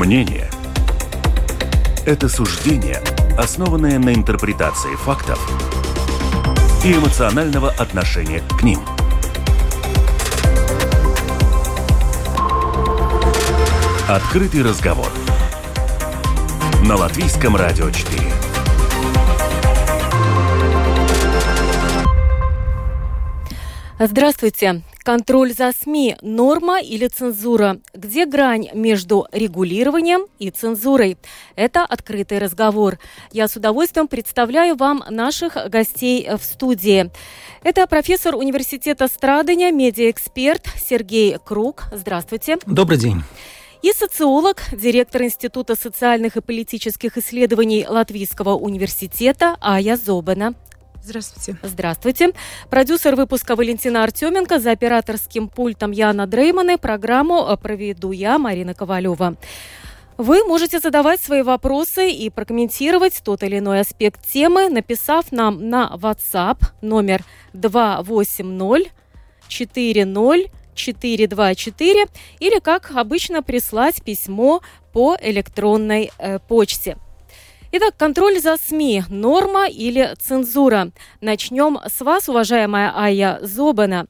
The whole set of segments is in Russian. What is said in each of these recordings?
Мнение – это суждение, основанное на интерпретации фактов и эмоционального отношения к ним. Открытый разговор на Латвийском радио 4. Здравствуйте. Контроль за СМИ – норма или цензура? Где грань между регулированием и цензурой? Это открытый разговор. Я с удовольствием представляю вам наших гостей в студии. Это профессор университета Страдания, медиаэксперт Сергей Круг. Здравствуйте. Добрый день и социолог, директор Института социальных и политических исследований Латвийского университета Ая Зобана. Здравствуйте. Здравствуйте. Продюсер выпуска Валентина Артеменко. За операторским пультом Яна Дрейманы. Программу проведу я, Марина Ковалева. Вы можете задавать свои вопросы и прокомментировать тот или иной аспект темы, написав нам на WhatsApp номер 280 40 424 или, как обычно, прислать письмо по электронной э, почте. Итак, контроль за СМИ – норма или цензура? Начнем с вас, уважаемая Ая Зобана.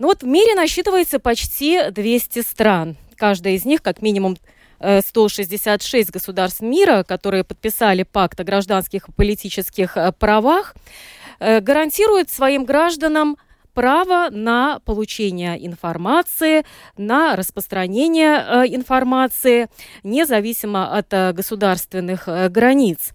Ну вот в мире насчитывается почти 200 стран. Каждая из них, как минимум, 166 э, государств мира, которые подписали пакт о гражданских и политических э, правах, э, гарантирует своим гражданам право на получение информации, на распространение э, информации, независимо от э, государственных э, границ.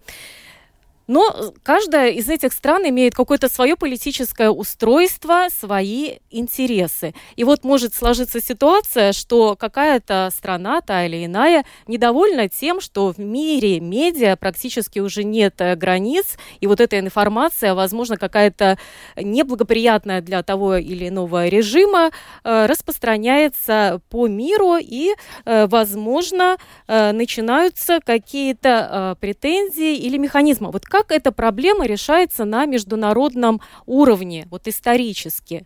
Но каждая из этих стран имеет какое-то свое политическое устройство, свои интересы. И вот может сложиться ситуация, что какая-то страна, та или иная, недовольна тем, что в мире медиа практически уже нет э, границ, и вот эта информация, возможно, какая-то неблагоприятная для того или иного режима, э, распространяется по миру, и, э, возможно, начинаются какие-то претензии или механизмы. Вот как как эта проблема решается на международном уровне, вот исторически?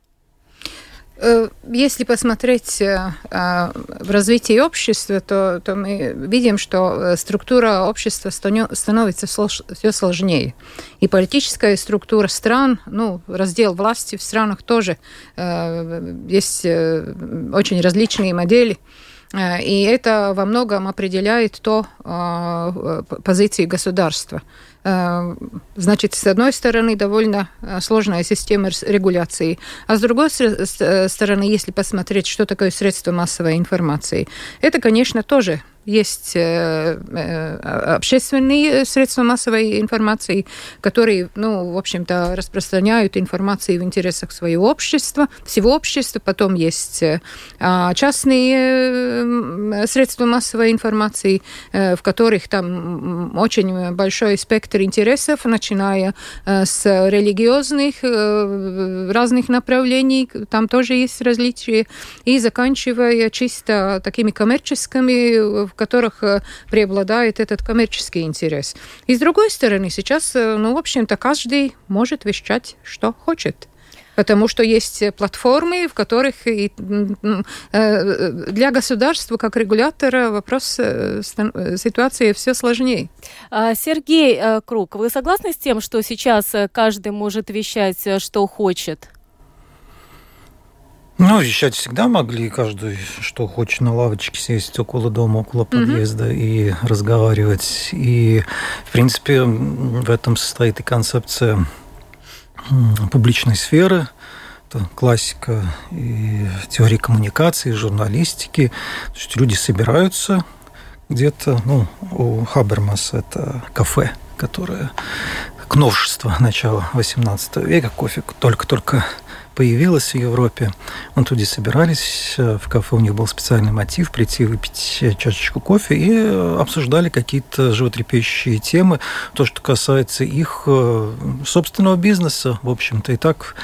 Э, если посмотреть э, э, в развитии общества, то, то мы видим, что структура общества становится все сложнее. И политическая структура стран, ну, раздел власти в странах тоже есть очень различные модели. И это во многом определяет то позиции государства. Э, значит, с одной стороны, довольно э, сложная система регуляции, а с другой э, стороны, если посмотреть, что такое средство массовой информации, это, конечно, тоже есть общественные средства массовой информации, которые, ну, в общем-то, распространяют информацию в интересах своего общества, всего общества. Потом есть а, частные средства массовой информации, в которых там очень большой спектр интересов, начиная с религиозных разных направлений, там тоже есть различия, и заканчивая чисто такими коммерческими, в которых э, преобладает этот коммерческий интерес. И с другой стороны, сейчас, э, ну, в общем-то, каждый может вещать, что хочет. Потому что есть платформы, в которых и э, для государства как регулятора вопрос ситуации все сложнее. А, Сергей Круг, вы согласны с тем, что сейчас каждый может вещать, что хочет? Ну, вещать всегда могли, каждый, что хочет на лавочке сесть около дома, около подъезда mm-hmm. и разговаривать. И, в принципе, в этом состоит и концепция публичной сферы, это классика и теории коммуникации, журналистики. То есть люди собираются где-то, ну, у Хабермаса это кафе, которое к новшеству начала XVIII века, кофе только-только появилась в Европе. Он туда собирались, э, в кафе у них был специальный мотив прийти выпить э, чашечку кофе и э, обсуждали какие-то животрепещущие темы, то, что касается их собственного бизнеса, в общем-то, и так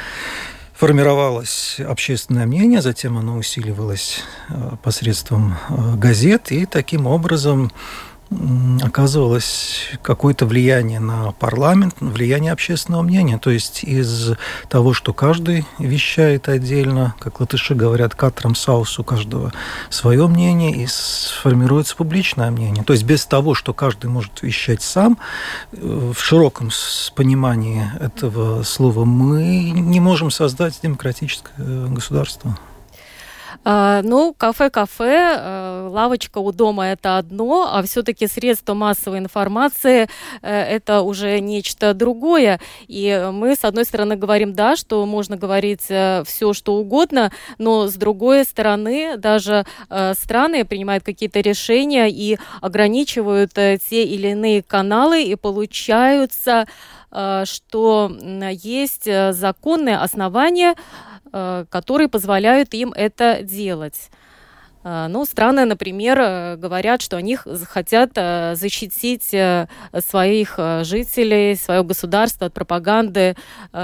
формировалось общественное мнение, затем оно усиливалось посредством газет, и таким образом оказывалось какое-то влияние на парламент, влияние общественного мнения. То есть из того, что каждый вещает отдельно, как латыши говорят, катрам саус, каждого свое мнение, и сформируется публичное мнение. То есть без того, что каждый может вещать сам, э, в широком понимании этого слова мы не можем создать демократическое государство. А, ну, кафе-кафе, э, лавочка у дома это одно, а все-таки средства массовой информации э, это уже нечто другое. И мы, с одной стороны, говорим, да, что можно говорить э, все, что угодно, но с другой стороны, даже страны принимают какие-то решения и ограничивают те или иные каналы, и получаются что есть законные основания Э, которые позволяют им это делать. Э, ну, страны, например, э, говорят, что они хотят защитить своих жителей, свое государство от пропаганды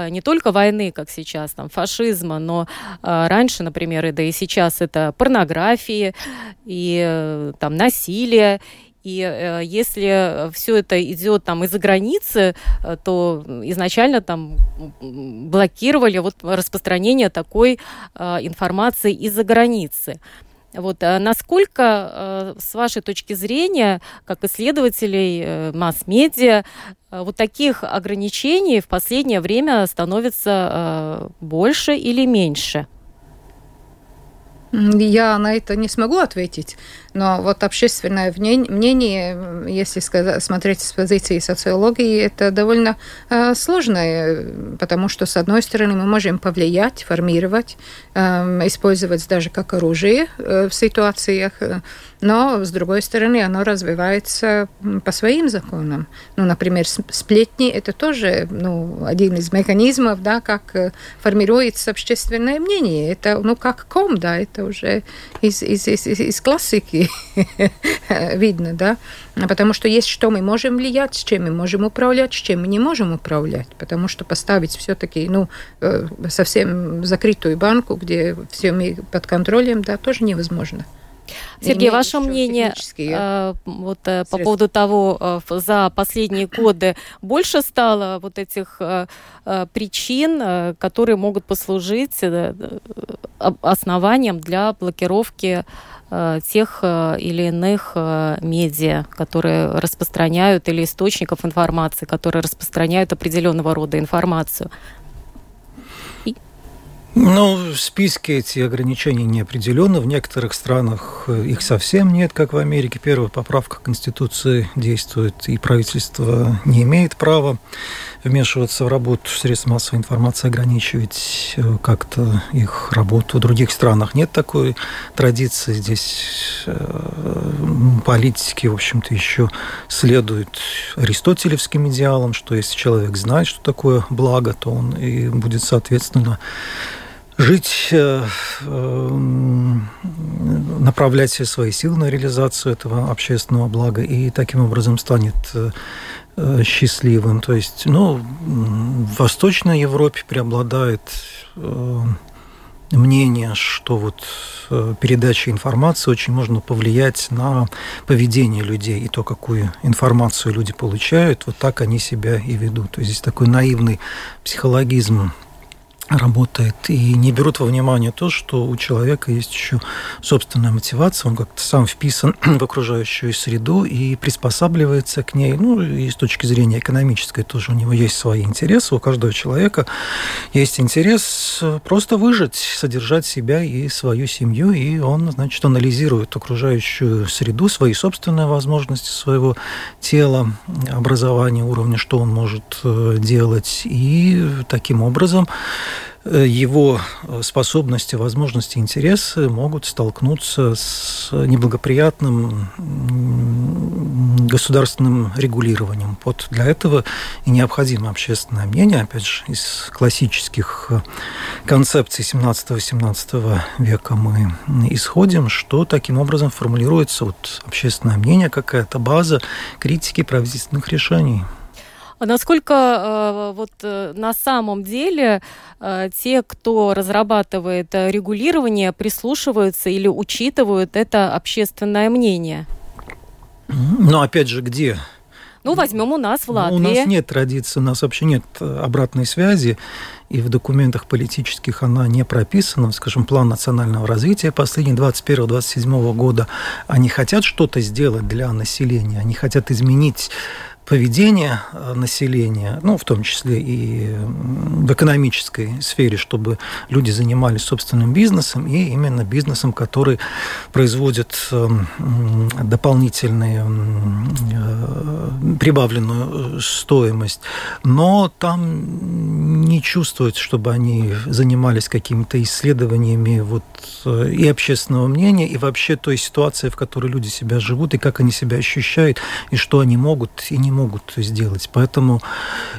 не только войны, как сейчас, там, фашизма, но раньше, например, и да и сейчас это порнографии и там насилие и э, если все это идет там из-за границы, э, то изначально там блокировали вот распространение такой э, информации из-за границы. Вот, а насколько, с вашей точки зрения, как исследователей масс-медиа, вот таких ограничений в последнее время становится больше или меньше? Я на это не смогу ответить, но вот общественное мнение, если смотреть с позиции социологии, это довольно э, сложное, потому что, с одной стороны, мы можем повлиять, формировать, э, использовать даже как оружие э, в ситуациях, но, с другой стороны, оно развивается по своим законам. Ну, например, сплетни – это тоже ну, один из механизмов, да, как э, формируется общественное мнение. Это, ну, как ком, да, это уже из, из, из, из классики видно, да. Потому что есть что мы можем влиять, с чем мы можем управлять, с чем мы не можем управлять. Потому что поставить все-таки ну, э, совсем закрытую банку, где все мы под контролем, да, тоже невозможно. Сергей, ваше мнение э, вот, э, по поводу того, э, за последние годы больше стало вот этих э, э причин, э, которые могут послужить основанием для блокировки тех или иных медиа, которые распространяют, или источников информации, которые распространяют определенного рода информацию. Ну, в списке эти ограничения не определены. В некоторых странах э, их совсем нет, как в Америке. Первая поправка Конституции действует, и правительство не имеет права вмешиваться в работу средств массовой информации, ограничивать э, как-то их работу. В других странах нет такой традиции. Здесь э, политики, в общем-то, еще следуют аристотелевским идеалам, что если человек знает, что такое благо, то он и будет, соответственно, жить, э, направлять все свои силы на реализацию этого общественного блага и таким образом станет счастливым. То есть, ну, в Восточной Европе преобладает мнение, что вот передача информации очень можно повлиять на поведение людей и то, какую информацию люди получают, вот так они себя и ведут. То есть здесь такой наивный психологизм работает, и не берут во внимание то, что у человека есть еще собственная мотивация, он как-то сам вписан в окружающую среду и приспосабливается к ней, ну, и с точки зрения экономической тоже у него есть свои интересы, у каждого человека есть интерес просто выжить, содержать себя и свою семью, и он, значит, анализирует окружающую среду, свои собственные возможности своего тела, образования, уровня, что он может э, делать, и таким образом его э, способности, возможности, интересы могут столкнуться с неблагоприятным государственным регулированием. Вот для этого и необходимо общественное мнение, опять же, из классических э, концепций 17-18 века мы исходим, что таким образом формулируется вот общественное мнение, какая-то база критики правительственных решений. А насколько э, вот э, на самом деле э, те, кто разрабатывает регулирование, прислушиваются или учитывают это общественное мнение? Но опять же, где? Ну, возьмем у нас в Латвии. Ну, у нас нет традиции, у нас вообще нет обратной связи, и в документах политических она не прописана. Скажем, план национального развития последний 21-27 года. Они хотят что-то сделать для населения, они хотят изменить поведение э, населения, ну, в том числе и в экономической сфере, чтобы люди занимались собственным бизнесом и именно бизнесом, который производит э, дополнительную э, прибавленную стоимость. Но там не чувствуется, чтобы они занимались какими-то исследованиями вот, и общественного мнения, и вообще той ситуации, в которой люди себя живут, и как они себя ощущают, и что они могут и не могут сделать. Поэтому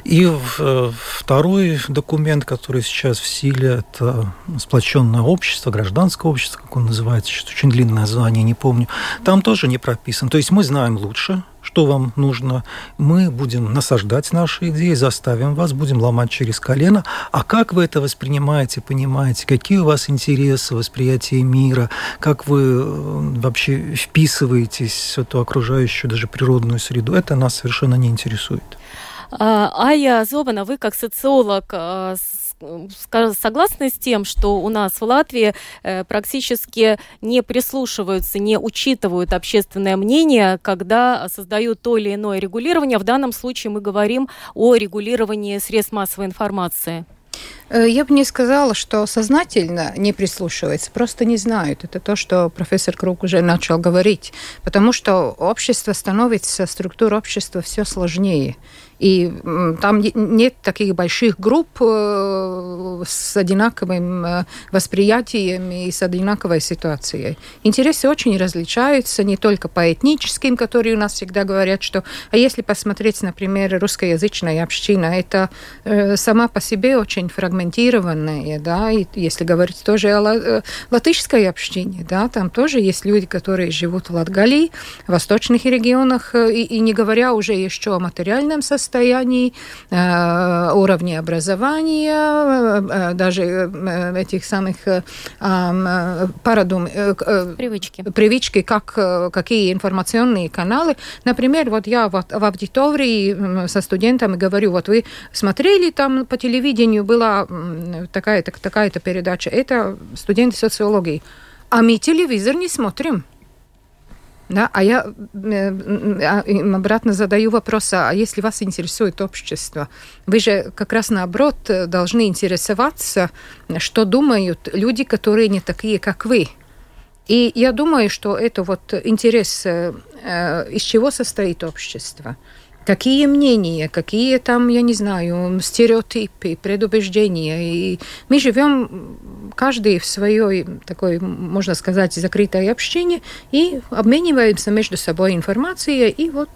и э, второй документ, который сейчас в силе, это сплоченное общество, гражданское общество, как он называется, сейчас очень длинное название, не помню, там тоже не прописан. То есть мы знаем лучше, что вам нужно. Мы будем насаждать наши идеи, заставим вас, будем ломать через колено. А как вы это воспринимаете, понимаете? Какие у вас интересы, восприятие мира? Как вы э, вообще вписываетесь в эту окружающую даже природную среду? Это нас совершенно не интересует. А, Ая Зобана, вы как социолог а, согласны с тем, что у нас в Латвии э, практически не прислушиваются, не учитывают общественное мнение, когда создают то или иное регулирование. В данном случае мы говорим о регулировании средств массовой информации. Э, я бы не сказала, что сознательно не прислушивается, просто не знают. Это то, что профессор Круг уже начал говорить. Потому что общество становится, структура общества все сложнее. И там нет таких больших групп э, с одинаковым э, восприятием и с одинаковой ситуацией. Интересы очень различаются не только по этническим, которые у нас всегда говорят, что... А если посмотреть, например, русскоязычная община, это э, сама по себе очень фрагментированная, да, и если говорить тоже о латышской общине, да, там тоже есть люди, которые живут в Латгалии, в восточных регионах, и, и не говоря уже еще о материальном состоянии, состоянии, э, уровне образования, э, даже э, этих самых парадум, привычки. привычки, как, какие информационные каналы. Например, вот я в, в аудитории со студентами говорю, вот вы смотрели там по телевидению, была такая-то такая передача, это студенты социологии. А мы телевизор не смотрим. Да, а я э, им обратно задаю вопрос, а если вас интересует общество, вы же как раз наоборот должны интересоваться, что думают люди, которые не такие, как вы. И я думаю, что это вот интерес, э, из чего состоит общество – какие мнения, какие там, я не знаю, стереотипы, предубеждения. И мы живем каждый в своей такой, можно сказать, закрытой общине и обмениваемся между собой информацией и вот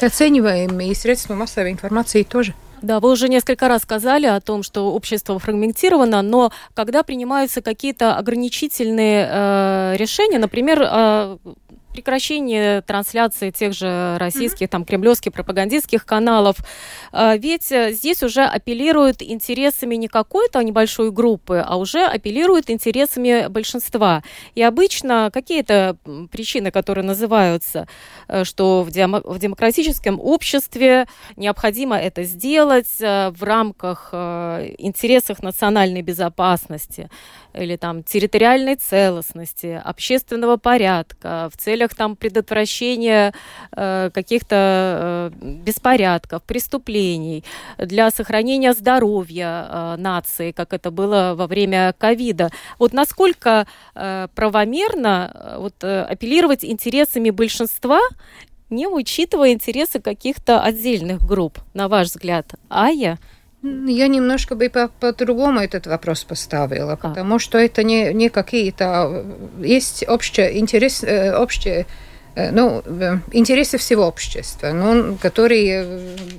оцениваем и средства массовой информации тоже. Да, вы уже несколько раз сказали о том, что общество фрагментировано, но когда принимаются какие-то ограничительные э, решения, например, э, прекращение трансляции тех же российских, mm-hmm. там, кремлевских пропагандистских каналов. А, ведь э, здесь уже апеллируют интересами не какой-то небольшой группы, а уже апеллируют интересами большинства. И обычно какие-то причины, которые называются, э, что в, дем- в демократическом обществе необходимо это сделать э, в рамках интересов национальной безопасности или там территориальной целостности, общественного порядка, в целях там предотвращения э, каких-то э, беспорядков, преступлений, для сохранения здоровья э, нации, как это было во время ковида. Вот насколько э, правомерно э, вот, э, апеллировать интересами большинства не учитывая интересы каких-то отдельных групп, на ваш взгляд? Ая? Я немножко бы по-другому -по этот вопрос поставила, а. потому что это не, не какие-то... Есть общее интерес, э, общее э, ну, э, интересы всего общества, ну, которые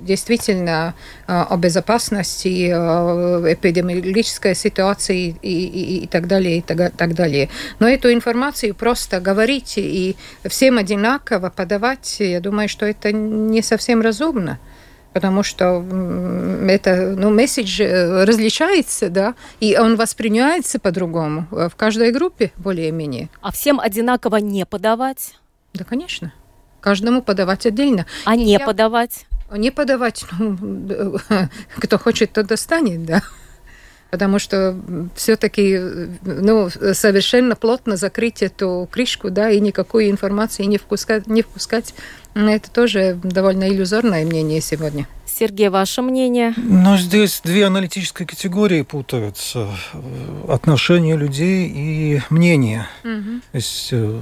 действительно о безопасности, о эпидемиологической ситуации и, и, и так далее, и так, так далее. Но эту информацию просто говорить и всем одинаково подавать, я думаю, что это не совсем разумно потому что это, ну, месседж э, различается, да, и он воспринимается по-другому в каждой группе более-менее. А всем одинаково не подавать? Да, конечно. каждому подавать отдельно. А не я... подавать? Не подавать, ну, кто хочет, тот достанет, да потому что все-таки ну, совершенно плотно закрыть эту крышку, да, и никакой информации не впускать, не впускать, это тоже довольно иллюзорное мнение сегодня. Сергей, ваше мнение? Ну, здесь две аналитические категории путаются. Отношения людей и мнение. Угу. То есть э,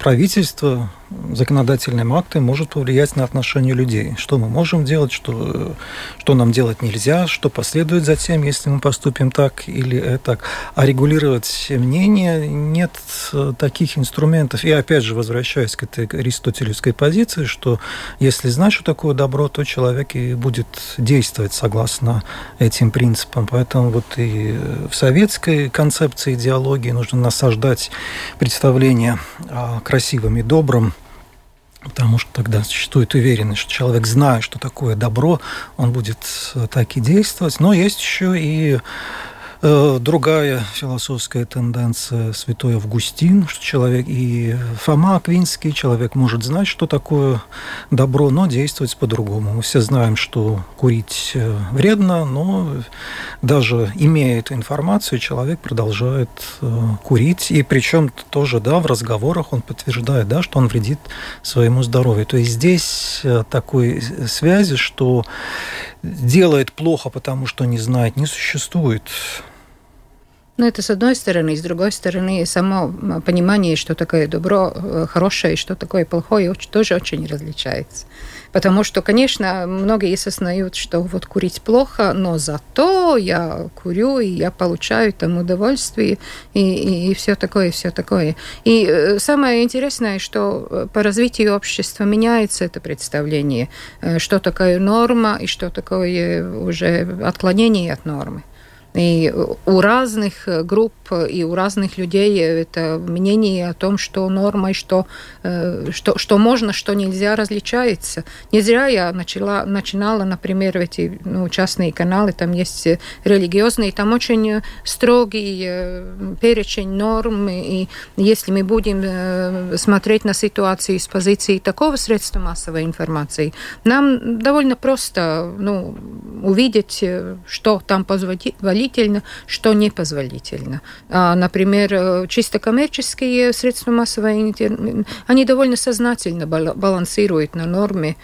правительство законодательным актом может повлиять на отношения людей. Что мы можем делать, что, что нам делать нельзя, что последует за тем, если мы поступим так или так. А регулировать мнение нет э, таких инструментов. И опять же возвращаюсь к этой аристотелевской позиции, что если знать, что такое добро, то человек и будет действовать согласно этим принципам. Поэтому вот и в советской концепции идеологии нужно насаждать представление о красивом и добром, потому что тогда существует уверенность, что человек, зная, что такое добро, он будет так и действовать. Но есть еще и Э, другая философская тенденция святой Августин, что человек и Фома Аквинский, человек может знать, что такое добро, но действовать по-другому. Мы все знаем, что курить э, вредно, но даже имея эту информацию, человек продолжает э, курить. И причем тоже, да, в разговорах он подтверждает, да, что он вредит своему здоровью. То есть здесь такой связи, что делает плохо, потому что не знает, не существует. Ну, это с одной стороны. С другой стороны, само понимание, что такое добро э, хорошее и что такое плохое, тоже очень различается. Потому что, конечно, многие осознают, что вот курить плохо, но зато я курю, и я получаю там удовольствие, и, и, и все такое, и все такое. И э, самое интересное, что э, по развитию общества меняется это представление, что такое норма и что такое уже отклонение от нормы. И у разных групп и у разных людей это мнение о том, что норма и что, э, что, что можно, что нельзя, различается. Не зря я начала, начинала, например, эти ну, частные каналы, там есть религиозные, там очень строгий э, перечень норм, и если мы будем э, смотреть на ситуацию с позиции такого средства массовой информации, нам довольно просто ну, увидеть, что там позволительно позволительно, что непозволительно. А, например, э, чисто коммерческие средства массовой информации, они довольно сознательно балансируют на норме,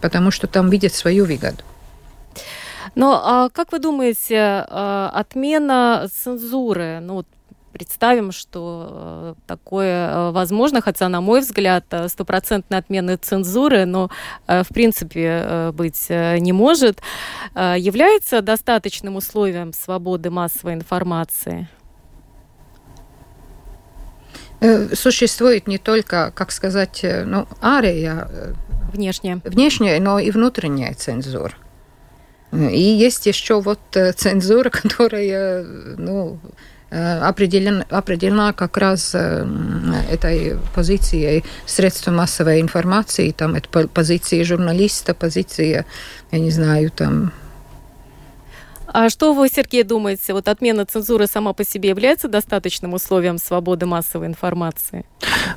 потому что там видят свою выгоду. Но а как вы думаете, а, отмена цензуры, ну, представим, что э, такое э, возможно, хотя, на мой взгляд, э, стопроцентной отмены цензуры, но в принципе быть не может, является достаточным условием свободы массовой информации? Существует не только, как сказать, ну, ария, внешняя, внешняя, но и внутренняя цензура. И есть еще вот цензура, которая, ну, определена, определена как раз э, этой позицией средств массовой информации, там это позиция журналиста, позиция, я не знаю, там а что вы, Сергей, думаете? Вот отмена цензуры сама по себе является достаточным условием свободы массовой информации?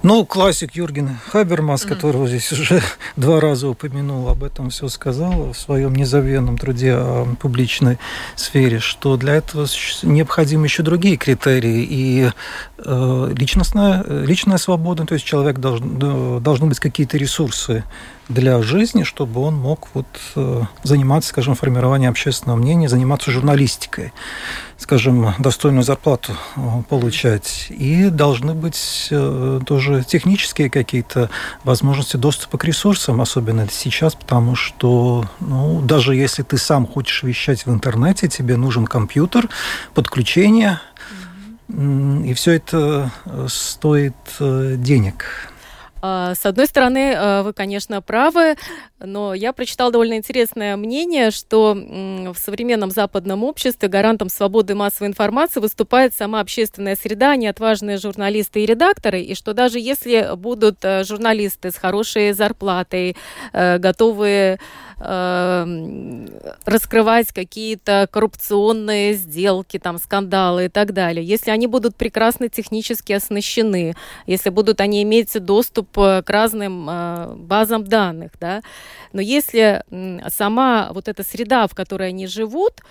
Ну, классик Юрген Хабермас, mm. которого здесь уже два раза упомянул, об этом все сказал в своем незабвенном труде о публичной сфере, что для этого необходимы еще другие критерии. И э, личностная, личная свобода, то есть человек должен, должны быть какие-то ресурсы для жизни, чтобы он мог вот э, заниматься, скажем, формированием общественного мнения, заниматься журналистикой, скажем, достойную зарплату э, получать. И должны быть э, тоже технические какие-то возможности доступа к ресурсам, особенно сейчас, потому что ну, даже если ты сам хочешь вещать в интернете, тебе нужен компьютер, подключение, и все это стоит денег. А, с одной стороны, а, вы, конечно, правы, но я прочитала довольно интересное мнение, что в современном западном обществе гарантом свободы массовой информации выступает сама общественная среда, а не отважные журналисты и редакторы, и что даже если будут э, журналисты с хорошей зарплатой, э, готовые э, раскрывать какие-то коррупционные сделки, там, скандалы и так далее, если они будут прекрасно технически оснащены, если будут они иметь доступ э, к разным э, базам данных, да, но если сама вот эта среда, в которой они живут,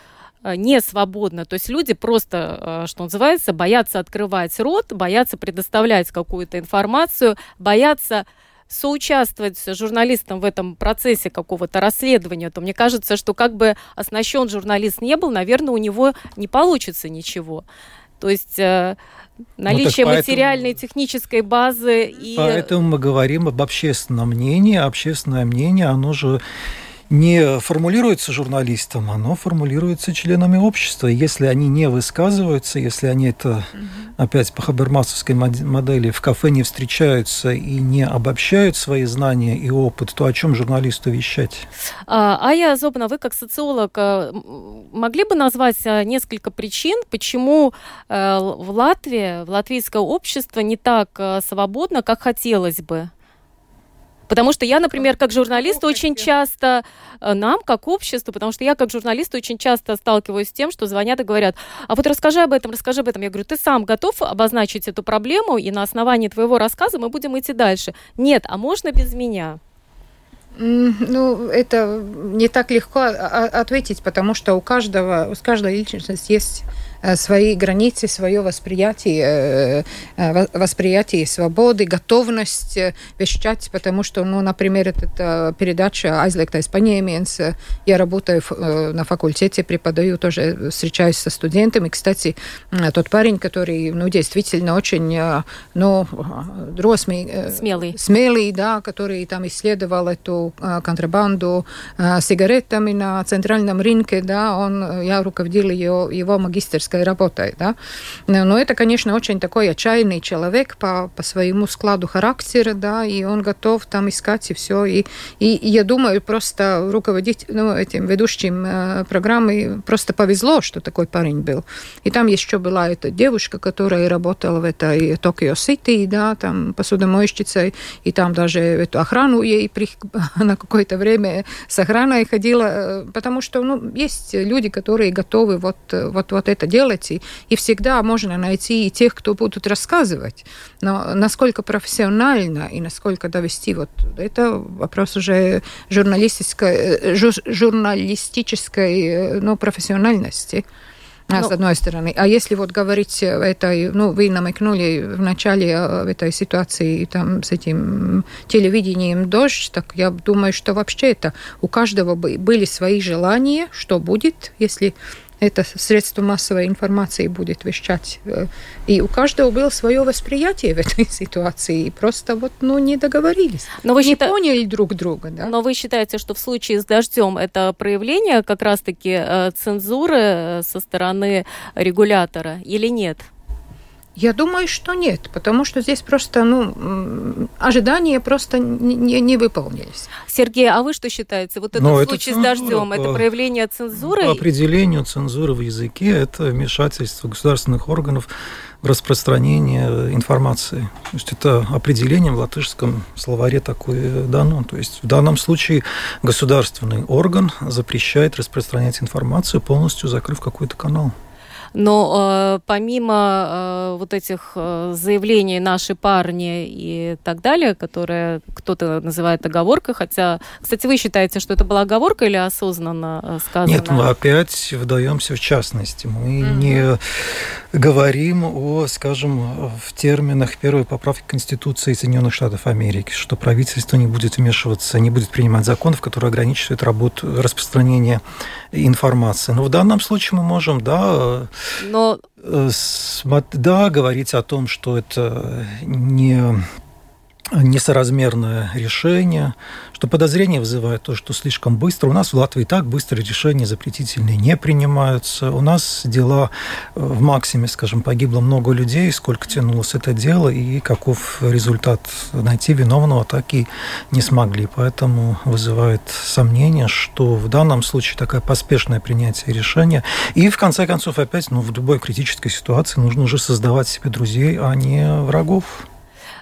Э, не свободно. То есть люди просто, что называется, боятся открывать рот, боятся предоставлять какую-то информацию, боятся соучаствовать журналистам в этом процессе какого-то расследования, то мне кажется, что как бы оснащен журналист не был, наверное, у него не получится ничего. То есть э, наличие ну, поэтому, материальной технической базы и... Поэтому мы говорим об общественном мнении. Общественное мнение, оно же не формулируется журналистом, оно формулируется членами общества. Если они не высказываются, если они это, опять по хабермасовской модели, в кафе не встречаются и не обобщают свои знания и опыт, то о чем журналисту вещать? А, Ая Зобна, вы как социолог э, могли бы назвать э, несколько причин, почему э, в Латвии, в латвийское общество не так свободно, как хотелось бы? Потому что я, например, как журналист очень часто, э, нам, как обществу, потому что я как журналист очень часто сталкиваюсь с тем, что звонят и говорят, а вот расскажи об этом, расскажи об этом. Я говорю, ты сам готов обозначить эту проблему, и на основании твоего рассказа мы будем идти дальше. Нет, а можно без меня? Ну, это не так легко ответить, потому что у каждого, у каждой личности есть свои границы, свое восприятие, э, э, восприятие свободы, готовность вещать, потому что, ну, например, эта передача «Айзлектайс панемиенс», я работаю на факультете, преподаю, тоже встречаюсь со студентами. Кстати, тот парень, который, ну, действительно очень, ну, дросмый, смелый. смелый, да, который там исследовал эту контрабанду сигаретами на центральном рынке, да, он, я руководил его, его магистрской писательской работой. Да? Но это, конечно, очень такой отчаянный человек по, по своему складу характера, да, и он готов там искать и все. И, и, и я думаю, просто руководить ну, этим ведущим э, программы просто повезло, что такой парень был. И там еще была эта девушка, которая работала в этой Токио Сити, да, там посудомойщицей, и там даже эту охрану ей при, на какое-то время с охраной ходила, э, потому что ну, есть люди, которые готовы вот, вот, вот это делать делать, и, и всегда можно найти и тех, кто будут рассказывать. Но насколько профессионально и насколько довести, вот это вопрос уже журналистической, э, жур, журналистической э, ну, профессиональности. А, ну, с одной стороны. А если вот говорить этой, ну, вы намекнули в начале в этой ситуации там с этим телевидением «Дождь», так я думаю, что вообще это у каждого были свои желания, что будет, если это средство массовой информации будет вещать. Э, и у каждого было свое восприятие в этой ситуации. И просто вот, ну, не договорились. Но вы не счита... поняли друг друга. Да? Но вы считаете, что в случае с дождем это проявление как раз-таки э, цензуры э, со стороны регулятора или нет? Я думаю, что нет, потому что здесь просто, ну, ожидания просто не, не выполнились. Сергей, а вы что считаете? Вот этот Но случай это с дождем, это проявление цензуры? По определению цензуры в языке это вмешательство государственных органов в распространение информации. То есть это определение в латышском словаре такое дано. То есть в данном случае государственный орган запрещает распространять информацию, полностью закрыв какой-то канал. Но э, помимо э, вот этих э, заявлений наши парни и так далее, которые кто-то называет оговоркой, хотя, кстати, вы считаете, что это была оговорка или осознанно э, сказано? Нет, мы опять вдаемся в частности. Мы mm-hmm. не говорим о, скажем, в терминах первой поправки Конституции Соединенных Штатов Америки, что правительство не будет вмешиваться, не будет принимать законов, которые ограничивают работу, распространение информации. Но в данном случае мы можем, да, Но... Э, да, говорить о том, что это не несоразмерное решение, что подозрение вызывает то, что слишком быстро. У нас в Латвии так быстро решения запретительные не принимаются. У нас дела э, в максиме, скажем, погибло много людей, сколько тянулось это дело, и каков результат найти виновного, так и не смогли. Поэтому вызывает сомнение, что в данном случае такое поспешное принятие решения. И, в конце концов, опять, ну, в любой критической ситуации нужно уже создавать себе друзей, а не врагов.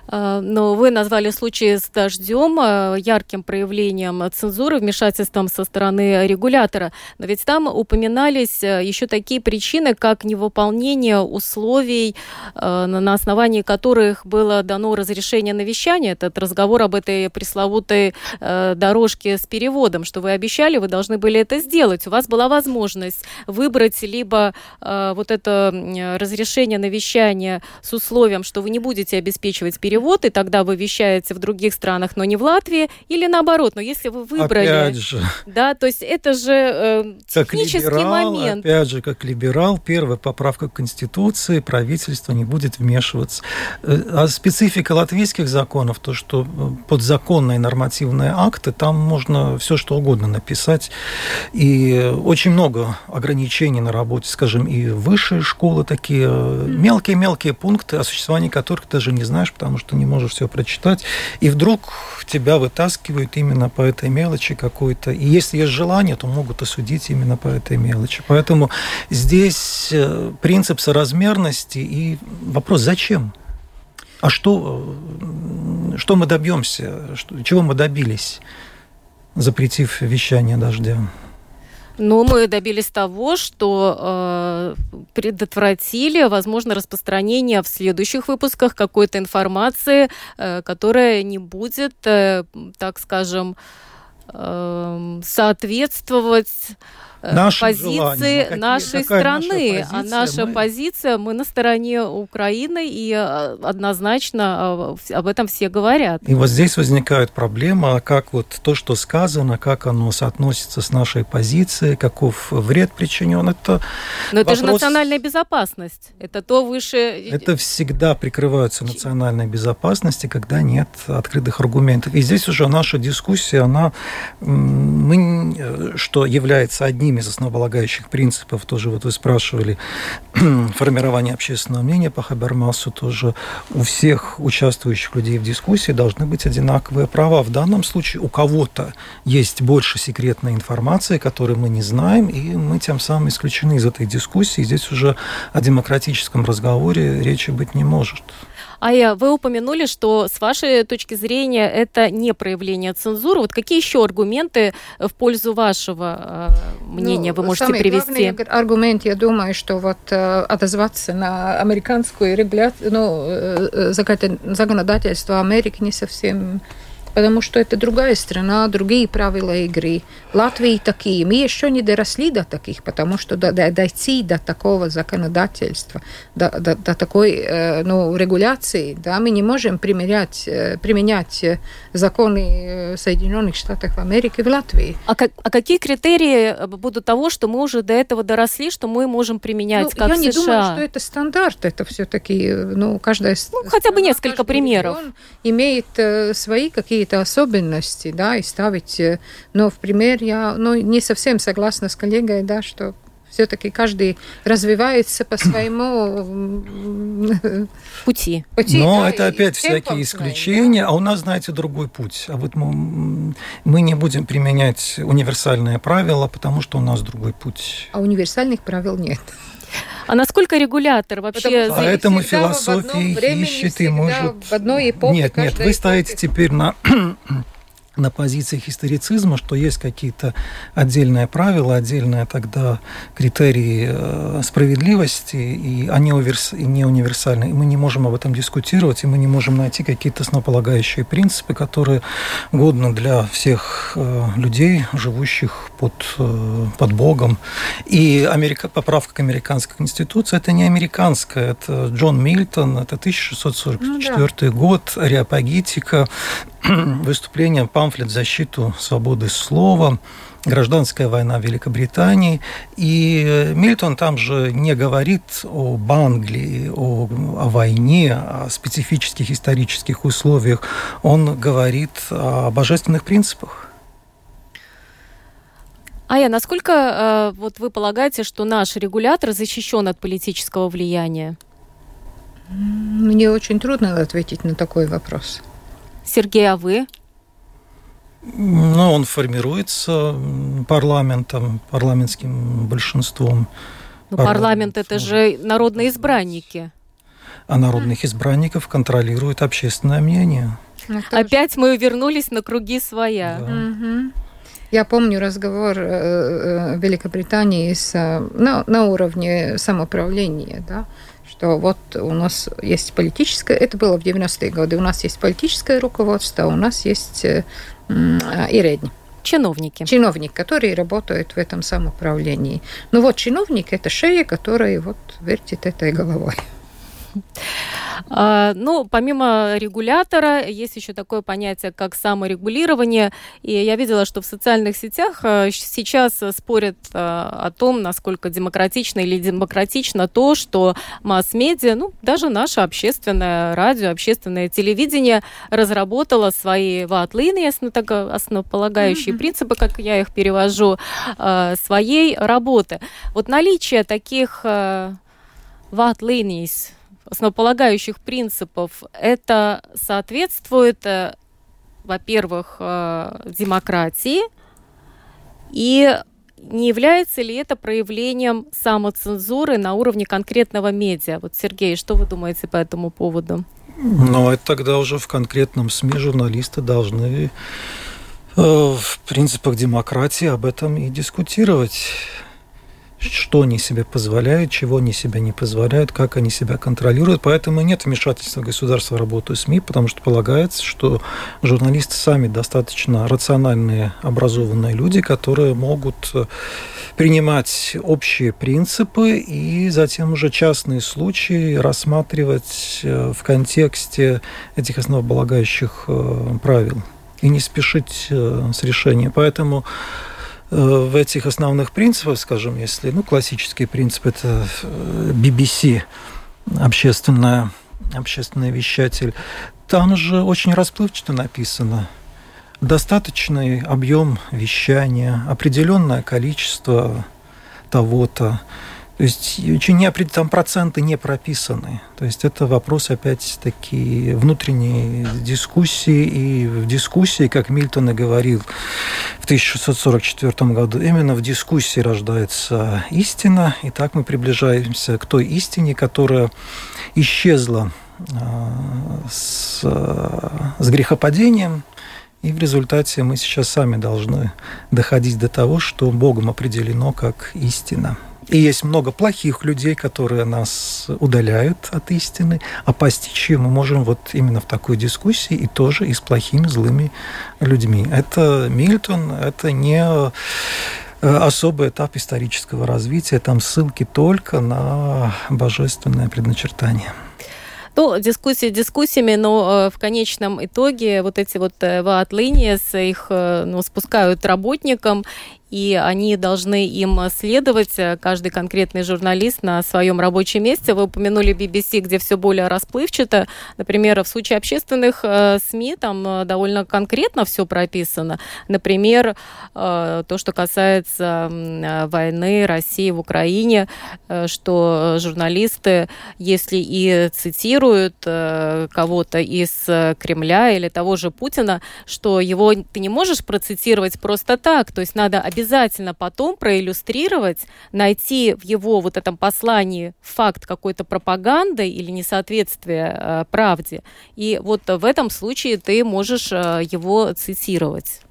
А, но вы назвали случай с дождем а, ярким проявлением цензуры, вмешательством со стороны регулятора. Но ведь там упоминались а, еще такие причины, как невыполнение условий, на основании которых было дано разрешение на вещание. Этот разговор об этой пресловутой дорожке с переводом, что вы обещали, вы должны были это сделать. У вас была возможность выбрать либо вот это разрешение на вещание с условием, что вы не будете обеспечивать перевод, перевод, и тогда вы вещаете в других странах, но не в Латвии, или наоборот, но если вы выбрали... Опять же. Да, то есть это же э, технический как либерал, момент. Опять же, как либерал, первая поправка к Конституции, правительство не будет вмешиваться. Э, а специфика латвийских законов, то, что э, подзаконные нормативные акты, там можно все что угодно написать. И очень много ограничений на работе, скажем, и высшие школы такие, э, мелкие-мелкие пункты, о существовании которых даже не знаешь, потому что что не можешь все прочитать, и вдруг тебя вытаскивают именно по этой мелочи какой-то. И если есть желание, то могут осудить именно по этой мелочи. Поэтому здесь э, принцип соразмерности и вопрос, зачем? А что, э, что мы добьемся? Чего мы добились, запретив вещание дождя? Ну, мы добились того, что э, предотвратили, возможно, распространение в следующих выпусках какой-то информации, э, которая не будет, э, так скажем, э, соответствовать Э, Нашим позиции желаниям. нашей Какая страны. Наша а наша мы... позиция, мы на стороне Украины, и э, однозначно э, об этом все говорят. И вот здесь возникает проблема, как вот то, что сказано, как оно соотносится с нашей позицией, каков вред причинен. Это Но вопрос... это же национальная безопасность. Это то выше... Это всегда прикрываются национальной безопасности, когда нет открытых аргументов. И здесь уже наша дискуссия, она, мы, что является одним одним из основополагающих принципов, тоже вот вы спрашивали, формирование общественного мнения по Хабермасу, тоже у всех участвующих людей в дискуссии должны быть одинаковые права. В данном случае у кого-то есть больше секретной информации, которую мы не знаем, и мы тем самым исключены из этой дискуссии. Здесь уже о демократическом разговоре речи быть не может. Ая, вы упомянули, что с вашей точки зрения это не проявление цензуры. Вот какие еще аргументы в пользу вашего э, мнения ну, вы можете самый привести? Главный аргумент, я думаю, что вот э, отозваться на американскую регуляцию, ну, э, законодательство Америки не совсем потому что это другая страна, другие правила игры. Латвии такие. Мы еще не доросли до таких, потому что до, до, дойти до такого законодательства, до, до, до такой э, ну, регуляции, да, мы не можем применять, э, применять э, законы Соединенных Штатов Америки в Латвии. А, как, а какие критерии будут того, что мы уже до этого доросли, что мы можем применять, ну, как я в не думаю, что это стандарт, это все-таки, ну, каждая ну, хотя бы несколько примеров. имеет свои какие какие-то особенности, да, и ставить. Э, но в пример я ну, не совсем согласна с коллегой, да, что все-таки каждый развивается по своему пути. пути Но да, это опять всякие исключения, да. а у нас, знаете, другой путь. А вот мы, мы не будем применять универсальные правила, потому что у нас другой путь. А универсальных правил нет. А насколько регулятор вообще... Поэтому философия ищет и может... В одной эпохе Нет, нет, вы ставите теперь на на позициях историцизма, что есть какие-то отдельные правила, отдельные тогда критерии э, справедливости, и они не универсальны. И мы не можем об этом дискутировать, и мы не можем найти какие-то основополагающие принципы, которые годны для всех э, людей, живущих под, э, под Богом. И Америка, поправка к американской конституции – это не американская, это Джон Мильтон, это 1644 ну, да. год, Ариапагитика, выступление, памфлет в защиту свободы слова, гражданская война в Великобритании. И э, Мильтон там же не говорит об Англии, о, о войне, о специфических исторических условиях. Он говорит о божественных принципах. Ая, насколько э, вот вы полагаете, что наш регулятор защищен от политического влияния? Мне очень трудно ответить на такой вопрос. Сергей, а вы? Ну, он формируется парламентом, парламентским большинством. Ну, парламент – это же народные избранники. а народных избранников контролирует общественное мнение. Ну, Опять мы вернулись на круги своя. Да. Угу. Я помню разговор э, э, Великобритании с, на, на уровне самоуправления, да, что вот у нас есть политическое, это было в 90-е годы, у нас есть политическое руководство, у нас есть э, иредни. Чиновники. Чиновник, который работает в этом самоуправлении. Ну вот чиновник – это шея, которая вот вертит этой головой. А, ну, помимо регулятора, есть еще такое понятие, как саморегулирование. И я видела, что в социальных сетях а, сейчас спорят а, о том, насколько демократично или демократично то, что масс-медиа, ну, даже наше общественное радио, общественное телевидение разработало свои ватлины, основополагающие mm-hmm. принципы, как я их перевожу, своей работы. Вот наличие таких ватлиний основополагающих принципов, это соответствует, э, во-первых, э, демократии, и не является ли это проявлением самоцензуры на уровне конкретного медиа? Вот, Сергей, что вы думаете по этому поводу? Ну, это тогда уже в конкретном СМИ журналисты должны э, в принципах демократии об этом и дискутировать что они себе позволяют, чего они себе не позволяют, как они себя контролируют. Поэтому нет вмешательства государства в работу СМИ, потому что полагается, что журналисты сами достаточно рациональные, образованные люди, которые могут э, принимать общие принципы и затем уже частные случаи рассматривать э, в контексте этих основополагающих э, правил и не спешить с решением. Поэтому в этих основных принципах, скажем, если ну, классический принцип это BBC, э, общественная, общественный вещатель, там же очень расплывчато написано. Достаточный объем вещания, определенное количество того-то, то есть очень не, там проценты не прописаны. То есть это вопрос опять-таки внутренней дискуссии. И в дискуссии, как Мильтон и говорил в 1644 году, именно в дискуссии рождается истина. И так мы приближаемся к той истине, которая исчезла а, с, с грехопадением, и в результате мы сейчас сами должны доходить до того, что Богом определено как истина. И есть много плохих людей, которые нас удаляют от истины, а постичь ее мы можем вот именно в такой дискуссии и тоже и с плохими, злыми людьми. Это Мильтон, это не э, особый этап исторического развития, там ссылки только на божественное предначертание. Ну, дискуссии дискуссиями, но э, в конечном итоге вот эти вот э, ваатлинии их э, ну, спускают работникам, и они должны им следовать, э, каждый конкретный журналист на своем рабочем месте. Вы упомянули BBC, где все более расплывчато. Например, в случае общественных э, СМИ там э, довольно конкретно все прописано. Например, то, что касается войны России в Украине, что журналисты, если и цитируют кого-то из Кремля или того же Путина, что его ты не можешь процитировать просто так, то есть надо обязательно потом проиллюстрировать, найти в его вот этом послании факт какой-то пропаганды или несоответствия э, правде. И вот в этом случае ты можешь э, его цитировать.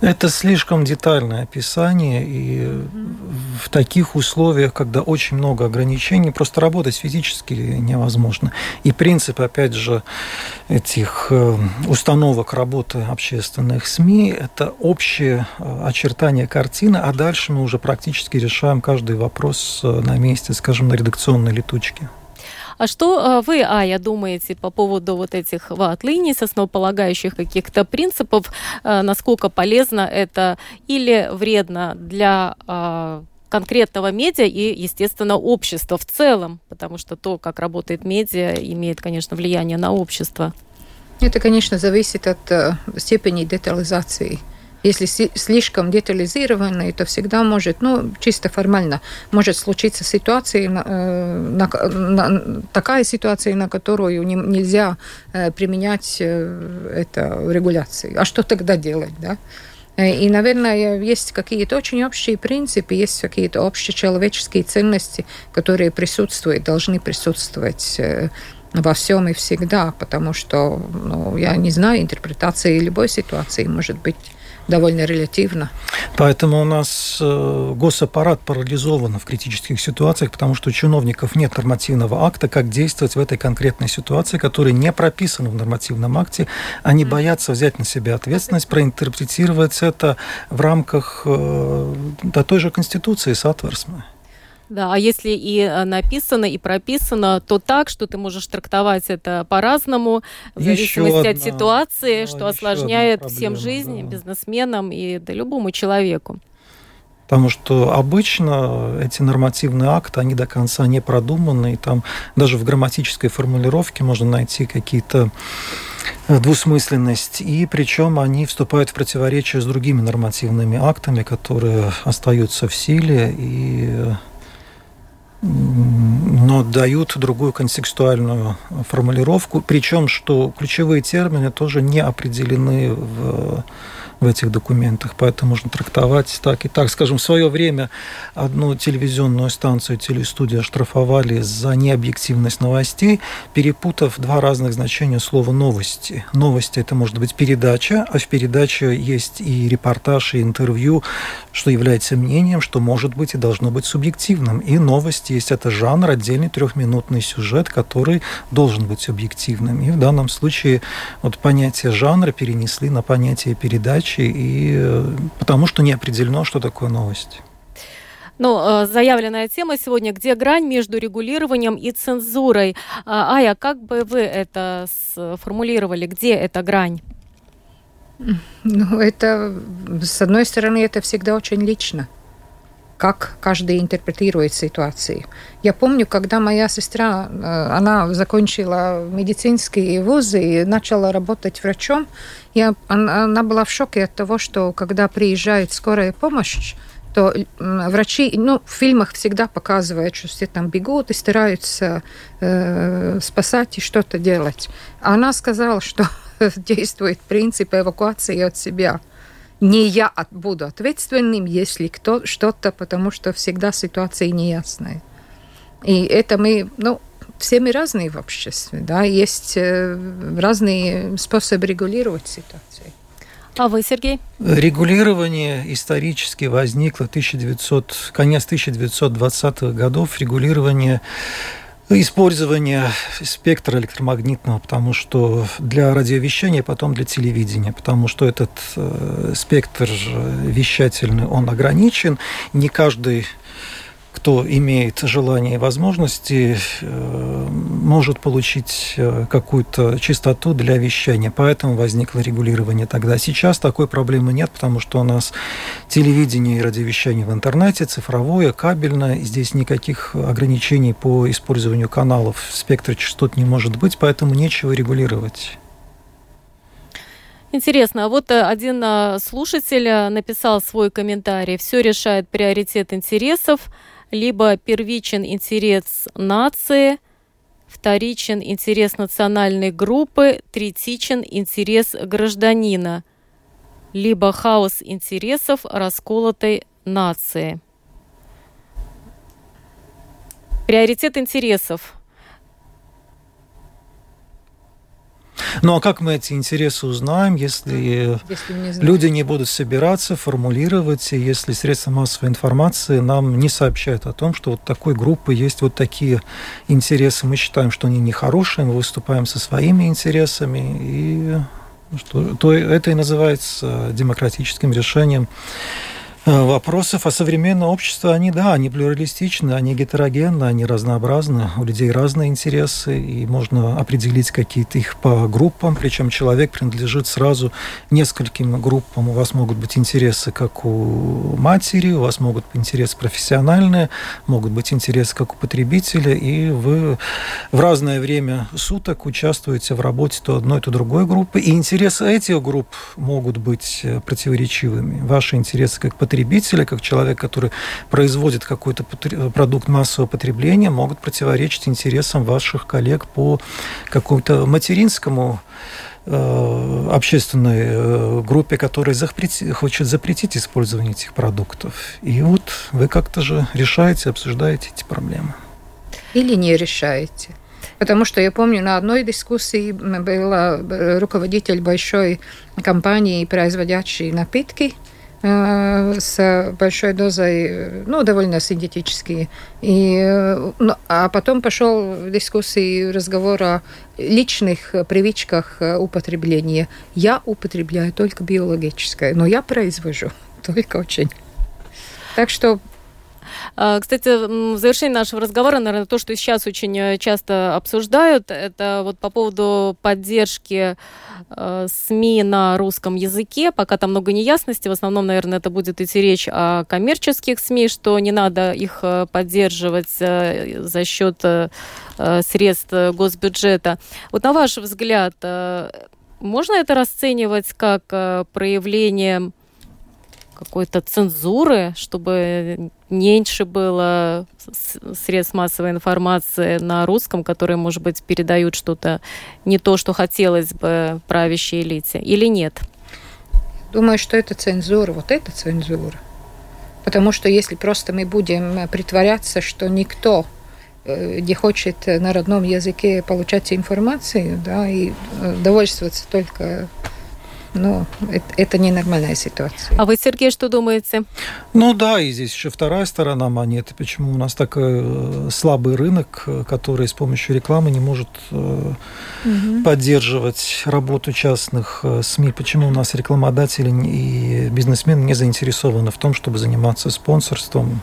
Это слишком детальное описание, и в таких условиях, когда очень много ограничений, просто работать физически невозможно. И принцип, опять же, этих э, установок работы общественных СМИ – это общее э, очертание картины, а дальше мы уже практически решаем каждый вопрос э, на месте, скажем, на редакционной летучке. А что вы, Ая, думаете по поводу вот этих ватлиний, основополагающих каких-то принципов, насколько полезно это или вредно для а, конкретного медиа и, естественно, общества в целом, потому что то, как работает медиа, имеет, конечно, влияние на общество. Это, конечно, зависит от э, степени детализации если слишком детализированный, то всегда может, ну, чисто формально, может случиться ситуация, э, на, на, такая ситуация, на которую не, нельзя э, применять э, это регуляции. А что тогда делать, да? И, наверное, есть какие-то очень общие принципы, есть какие-то общечеловеческие ценности, которые присутствуют, должны присутствовать во всем и всегда, потому что, ну, я не знаю, интерпретация любой ситуации может быть довольно релятивно. Поэтому у нас э, госаппарат парализован в критических ситуациях, потому что у чиновников нет нормативного акта, как действовать в этой конкретной ситуации, которая не прописана в нормативном акте. Они mm-hmm. боятся взять на себя ответственность, проинтерпретировать это в рамках э, до той же Конституции Сатварсма. Да, а если и э, написано, и прописано, то так, что ты можешь трактовать это по-разному, в еще зависимости одна, от ситуации, да, что осложняет всем жизнь, да. бизнесменам и да, любому человеку. Потому что обычно эти нормативные акты, они до конца не продуманы, и там даже в грамматической формулировке можно найти какие-то э, двусмысленность, и причем они вступают в противоречие с другими нормативными актами, которые остаются в силе, и но дают другую контекстуальную формулировку, причем что ключевые термины тоже не определены в в этих документах, поэтому можно трактовать так и так. Скажем, в свое время одну телевизионную станцию телестудия штрафовали за необъективность новостей, перепутав два разных значения слова «новости». Новости – это может быть передача, а в передаче есть и репортаж, и интервью, что является мнением, что может быть и должно быть субъективным. И новости есть это жанр, отдельный трехминутный сюжет, который должен быть объективным. И в данном случае вот понятие жанра перенесли на понятие передачи, передачи, и э, потому что не определено, что такое новость. Ну, заявленная тема сегодня, где грань между регулированием и цензурой. А, Ая, как бы вы это сформулировали? Где эта грань? Ну, это, с одной стороны, это всегда очень лично как каждый интерпретирует ситуации. Я помню, когда моя сестра, э, она закончила медицинские вузы и начала работать врачом, я, она, она была в шоке от того, что когда приезжает скорая помощь, то врачи, ну, в фильмах всегда показывают, что все там бегут и стараются э, спасать и что-то делать. А она сказала, что действует принцип эвакуации от себя не я буду ответственным, если кто что-то, потому что всегда ситуация неясная. И это мы, ну, все мы разные в обществе, да, есть э, разные способы регулировать ситуацию. А вы, Сергей? Регулирование исторически возникло 1900, конец 1920-х годов. Регулирование использование спектра электромагнитного, потому что для радиовещания, потом для телевидения, потому что этот э, спектр вещательный, он ограничен. Не каждый кто имеет желание и возможности, э, может получить э, какую-то частоту для вещания. Поэтому возникло регулирование тогда. Сейчас такой проблемы нет, потому что у нас телевидение и радиовещание в интернете, цифровое, кабельное. Здесь никаких ограничений по использованию каналов спектра частот не может быть, поэтому нечего регулировать. Интересно, а вот э, один слушатель написал свой комментарий. Все решает приоритет интересов либо первичен интерес нации, вторичен интерес национальной группы, третичен интерес гражданина, либо хаос интересов расколотой нации. Приоритет интересов – Ну а как мы эти интересы узнаем, если, если не люди не будут собираться, формулировать, и если средства массовой информации нам не сообщают о том, что вот такой группы есть вот такие интересы, мы считаем, что они нехорошие, мы выступаем со своими интересами, и что, то это и называется демократическим решением вопросов, а современное общество, они, да, они плюралистичны, они гетерогенны, они разнообразны, у людей разные интересы, и можно определить какие-то их по группам, причем человек принадлежит сразу нескольким группам. У вас могут быть интересы, как у матери, у вас могут быть интересы профессиональные, могут быть интересы, как у потребителя, и вы в разное время суток участвуете в работе то одной, то другой группы, и интересы этих групп могут быть противоречивыми. Ваши интересы как потребителя потребителя, как человек, который производит какой-то продукт массового потребления, могут противоречить интересам ваших коллег по какому-то материнскому э, общественной э, группе, которая запрети, хочет запретить использование этих продуктов. И вот вы как-то же решаете, обсуждаете эти проблемы. Или не решаете. Потому что я помню, на одной дискуссии была руководитель большой компании, производящей напитки, Э, с большой дозой, ну, довольно синтетические. И, ну, а потом пошел дискуссии разговор о личных привычках э, употребления. Я употребляю только биологическое, но я произвожу только очень. Так что кстати, в завершении нашего разговора, наверное, то, что сейчас очень э, часто обсуждают, это вот по поводу поддержки э, СМИ на русском языке. Пока там много неясностей. В основном, наверное, это будет идти речь о коммерческих СМИ, что не надо их э, поддерживать за счет средств госбюджета. Вот на ваш взгляд, можно это расценивать как проявление какой-то цензуры, чтобы меньше было средств массовой информации на русском, которые, может быть, передают что-то не то, что хотелось бы правящей элите, или нет? Думаю, что это цензура, вот это цензура. Потому что если просто мы будем притворяться, что никто э, не хочет на родном языке получать информацию, да, и э, довольствоваться только но это, это ненормальная ситуация. А вы, Сергей, что думаете? Ну да, и здесь еще вторая сторона монеты. Почему у нас такой э, слабый рынок, который с помощью рекламы не может угу. поддерживать работу частных э, СМИ? Почему у нас рекламодатели и бизнесмены не заинтересованы в том, чтобы заниматься спонсорством?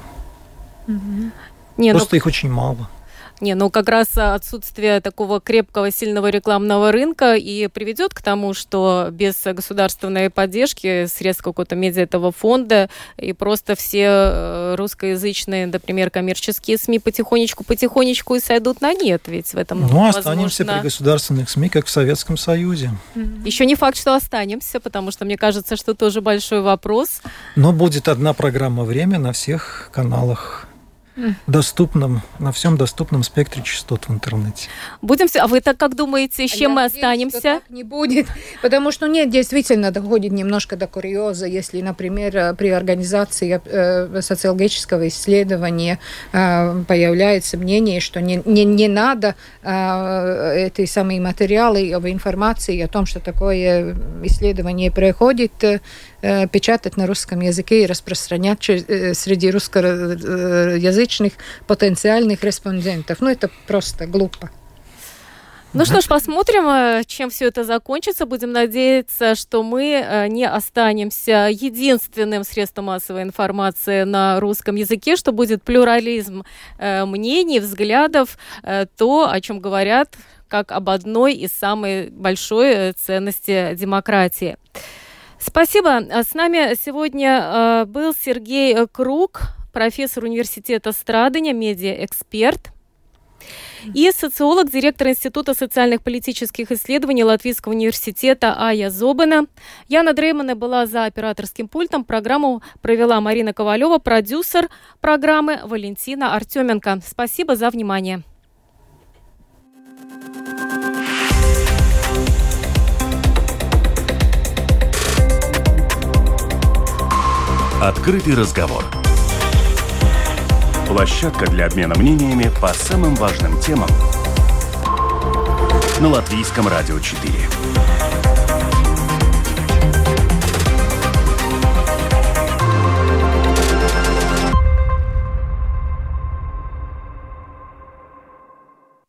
Угу. Не, ну Просто ну... их очень мало. Не, ну как раз отсутствие такого крепкого, сильного рекламного рынка и приведет к тому, что без государственной поддержки средств какого-то медиа этого фонда и просто все э, русскоязычные, например, коммерческие СМИ потихонечку-потихонечку и сойдут на нет, ведь в этом Ну, возможно... останемся при государственных СМИ, как в Советском Союзе. Еще не факт, что останемся, потому что мне кажется, что тоже большой вопрос. Но будет одна программа «Время» на всех каналах доступном, на всем доступном спектре частот в интернете. Будем А вы так как думаете, с чем а мы останемся? Что так не будет, потому что нет, действительно доходит немножко до курьеза, если, например, э, при организации э, социологического исследования э, появляется мнение, что не, не, не надо эти самые материалы об информации о том, что такое исследование проходит, печатать на русском языке и распространять среди русскоязычных потенциальных респондентов. Ну, это просто глупо. Ну что ж, посмотрим, э, чем все это закончится. Будем надеяться, что мы э, не останемся единственным средством массовой информации на русском языке, что будет плюрализм э, мнений, взглядов, то, о чем говорят как об одной из самой большой ценности демократии. Спасибо. С нами сегодня был Сергей Круг, профессор университета Страдания, медиаэксперт и социолог, директор Института социальных политических исследований Латвийского университета Ая Зобана. Яна Дреймана была за операторским пультом. Программу провела Марина Ковалева, продюсер программы Валентина Артеменко. Спасибо за внимание. Открытый разговор. Площадка для обмена мнениями по самым важным темам на Латвийском радио 4.